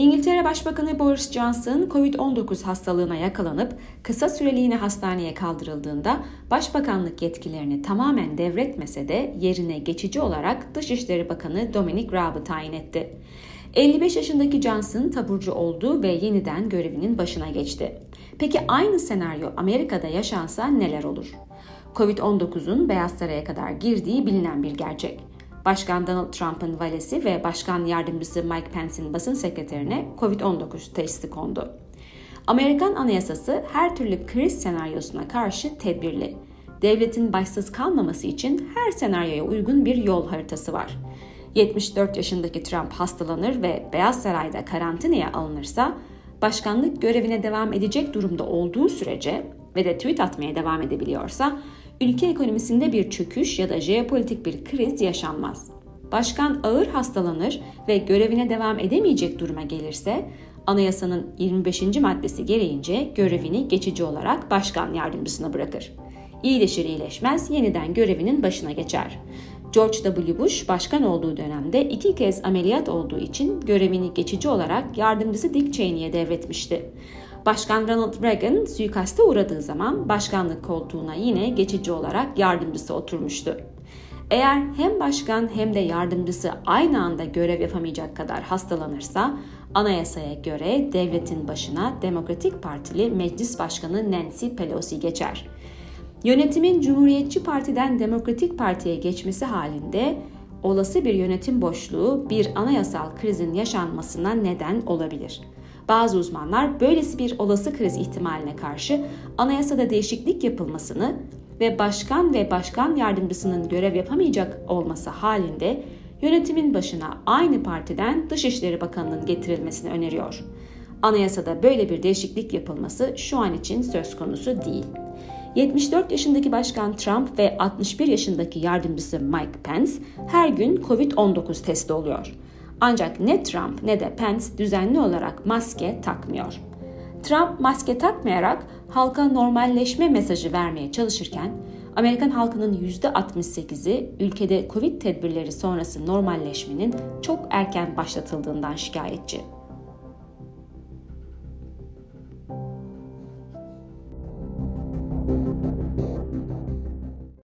İngiltere Başbakanı Boris Johnson COVID-19 hastalığına yakalanıp kısa süreliğine hastaneye kaldırıldığında başbakanlık yetkilerini tamamen devretmese de yerine geçici olarak Dışişleri Bakanı Dominic Raab'ı tayin etti. 55 yaşındaki Johnson taburcu oldu ve yeniden görevinin başına geçti. Peki aynı senaryo Amerika'da yaşansa neler olur? Covid-19'un Beyaz Saray'a kadar girdiği bilinen bir gerçek. Başkan Donald Trump'ın valesi ve Başkan Yardımcısı Mike Pence'in basın sekreterine COVID-19 testi kondu. Amerikan Anayasası her türlü kriz senaryosuna karşı tedbirli. Devletin başsız kalmaması için her senaryoya uygun bir yol haritası var. 74 yaşındaki Trump hastalanır ve Beyaz Saray'da karantinaya alınırsa başkanlık görevine devam edecek durumda olduğu sürece ve de tweet atmaya devam edebiliyorsa ülke ekonomisinde bir çöküş ya da jeopolitik bir kriz yaşanmaz. Başkan ağır hastalanır ve görevine devam edemeyecek duruma gelirse anayasanın 25. maddesi gereğince görevini geçici olarak başkan yardımcısına bırakır. İyileşir iyileşmez yeniden görevinin başına geçer. George W. Bush başkan olduğu dönemde iki kez ameliyat olduğu için görevini geçici olarak yardımcısı Dick Cheney'e devretmişti. Başkan Ronald Reagan suikaste uğradığı zaman başkanlık koltuğuna yine geçici olarak yardımcısı oturmuştu. Eğer hem başkan hem de yardımcısı aynı anda görev yapamayacak kadar hastalanırsa anayasaya göre devletin başına Demokratik Partili Meclis Başkanı Nancy Pelosi geçer. Yönetimin Cumhuriyetçi Parti'den Demokratik Parti'ye geçmesi halinde olası bir yönetim boşluğu bir anayasal krizin yaşanmasına neden olabilir. Bazı uzmanlar böylesi bir olası kriz ihtimaline karşı anayasada değişiklik yapılmasını ve başkan ve başkan yardımcısının görev yapamayacak olması halinde yönetimin başına aynı partiden Dışişleri Bakanı'nın getirilmesini öneriyor. Anayasada böyle bir değişiklik yapılması şu an için söz konusu değil. 74 yaşındaki Başkan Trump ve 61 yaşındaki yardımcısı Mike Pence her gün COVID-19 testi oluyor. Ancak ne Trump ne de Pence düzenli olarak maske takmıyor. Trump maske takmayarak halka normalleşme mesajı vermeye çalışırken Amerikan halkının %68'i ülkede Covid tedbirleri sonrası normalleşmenin çok erken başlatıldığından şikayetçi.